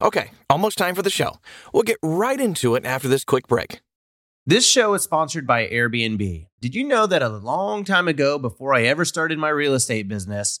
Okay, almost time for the show. We'll get right into it after this quick break. This show is sponsored by Airbnb. Did you know that a long time ago, before I ever started my real estate business,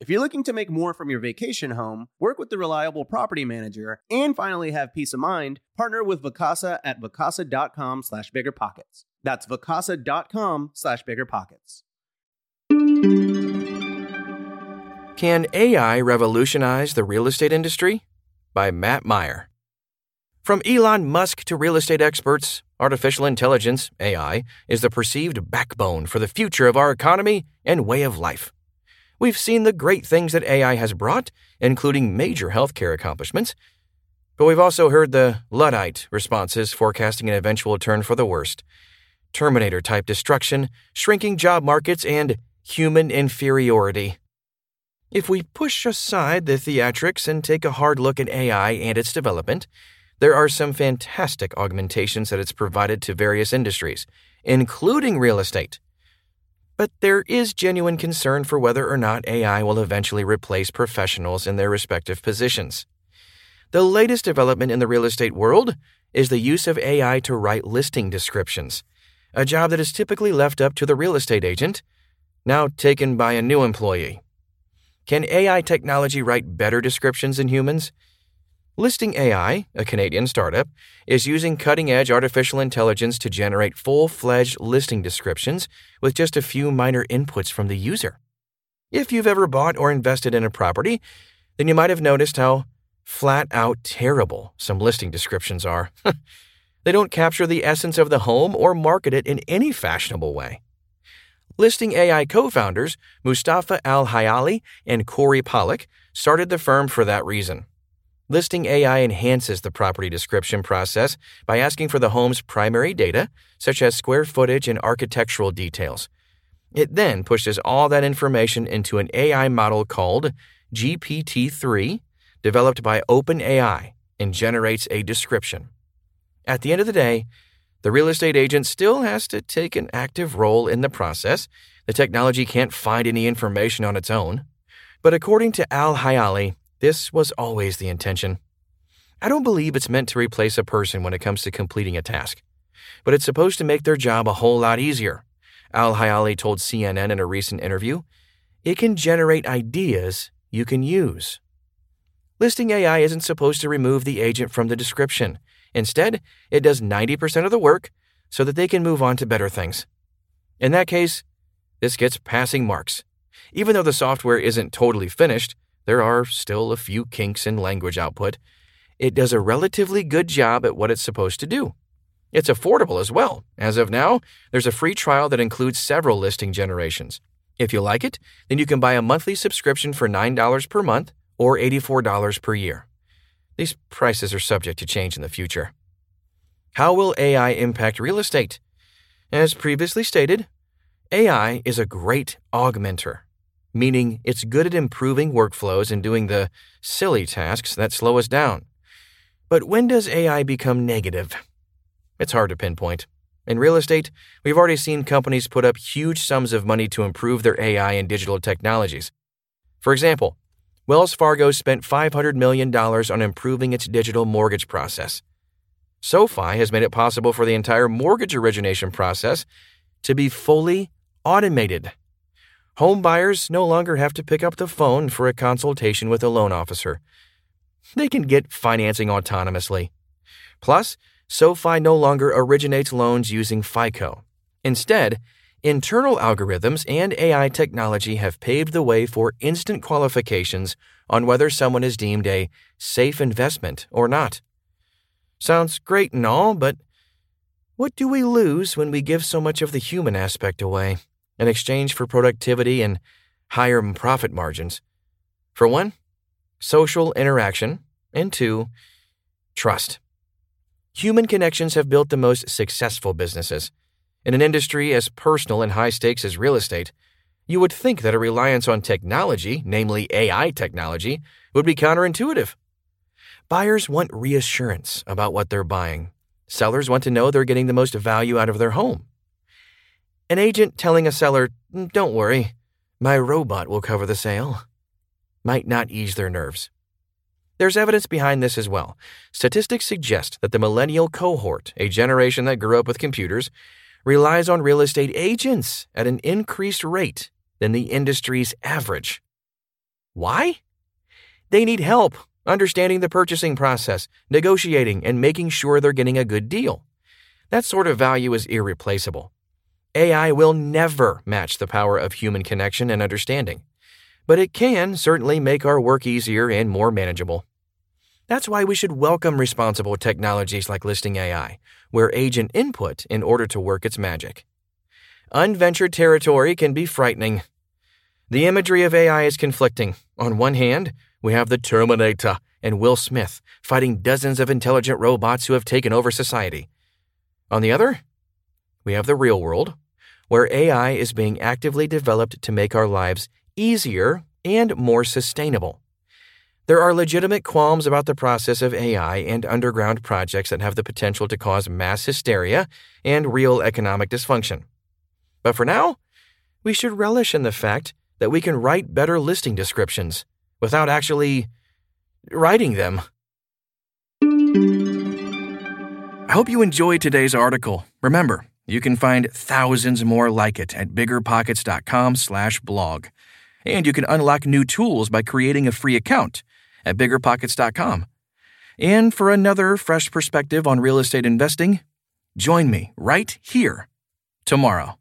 If you're looking to make more from your vacation home, work with the reliable property manager, and finally have peace of mind, partner with Vacasa at vacasa.com slash biggerpockets. That's vacasa.com slash biggerpockets. Can AI revolutionize the real estate industry? By Matt Meyer. From Elon Musk to real estate experts, artificial intelligence, AI, is the perceived backbone for the future of our economy and way of life. We've seen the great things that AI has brought, including major healthcare accomplishments, but we've also heard the Luddite responses forecasting an eventual turn for the worst Terminator type destruction, shrinking job markets, and human inferiority. If we push aside the theatrics and take a hard look at AI and its development, there are some fantastic augmentations that it's provided to various industries, including real estate. But there is genuine concern for whether or not AI will eventually replace professionals in their respective positions. The latest development in the real estate world is the use of AI to write listing descriptions, a job that is typically left up to the real estate agent, now taken by a new employee. Can AI technology write better descriptions than humans? Listing AI, a Canadian startup, is using cutting edge artificial intelligence to generate full fledged listing descriptions with just a few minor inputs from the user. If you've ever bought or invested in a property, then you might have noticed how flat out terrible some listing descriptions are. they don't capture the essence of the home or market it in any fashionable way. Listing AI co founders Mustafa Al Hayali and Corey Pollack started the firm for that reason. Listing AI enhances the property description process by asking for the home's primary data, such as square footage and architectural details. It then pushes all that information into an AI model called GPT 3, developed by OpenAI, and generates a description. At the end of the day, the real estate agent still has to take an active role in the process. The technology can't find any information on its own. But according to Al Hayali, this was always the intention. I don't believe it's meant to replace a person when it comes to completing a task, but it's supposed to make their job a whole lot easier. Al Hayali told CNN in a recent interview it can generate ideas you can use. Listing AI isn't supposed to remove the agent from the description. Instead, it does 90% of the work so that they can move on to better things. In that case, this gets passing marks. Even though the software isn't totally finished, there are still a few kinks in language output. It does a relatively good job at what it's supposed to do. It's affordable as well. As of now, there's a free trial that includes several listing generations. If you like it, then you can buy a monthly subscription for $9 per month or $84 per year. These prices are subject to change in the future. How will AI impact real estate? As previously stated, AI is a great augmenter meaning it's good at improving workflows and doing the silly tasks that slow us down. But when does AI become negative? It's hard to pinpoint. In real estate, we've already seen companies put up huge sums of money to improve their AI and digital technologies. For example, Wells Fargo spent $500 million on improving its digital mortgage process. SoFi has made it possible for the entire mortgage origination process to be fully automated. Home buyers no longer have to pick up the phone for a consultation with a loan officer. They can get financing autonomously. Plus, SoFi no longer originates loans using FICO. Instead, internal algorithms and AI technology have paved the way for instant qualifications on whether someone is deemed a safe investment or not. Sounds great and all, but what do we lose when we give so much of the human aspect away? In exchange for productivity and higher profit margins. For one, social interaction, and two, trust. Human connections have built the most successful businesses. In an industry as personal and high stakes as real estate, you would think that a reliance on technology, namely AI technology, would be counterintuitive. Buyers want reassurance about what they're buying. Sellers want to know they're getting the most value out of their home. An agent telling a seller, mm, Don't worry, my robot will cover the sale, might not ease their nerves. There's evidence behind this as well. Statistics suggest that the millennial cohort, a generation that grew up with computers, relies on real estate agents at an increased rate than the industry's average. Why? They need help understanding the purchasing process, negotiating, and making sure they're getting a good deal. That sort of value is irreplaceable. AI will never match the power of human connection and understanding, but it can certainly make our work easier and more manageable. That's why we should welcome responsible technologies like Listing AI, where agent input in order to work its magic. Unventured territory can be frightening. The imagery of AI is conflicting. On one hand, we have the Terminator and Will Smith fighting dozens of intelligent robots who have taken over society. On the other, we have the real world, where AI is being actively developed to make our lives easier and more sustainable. There are legitimate qualms about the process of AI and underground projects that have the potential to cause mass hysteria and real economic dysfunction. But for now, we should relish in the fact that we can write better listing descriptions without actually writing them. I hope you enjoyed today's article. Remember, you can find thousands more like it at biggerpockets.com/blog. And you can unlock new tools by creating a free account at biggerpockets.com. And for another fresh perspective on real estate investing, join me right here tomorrow.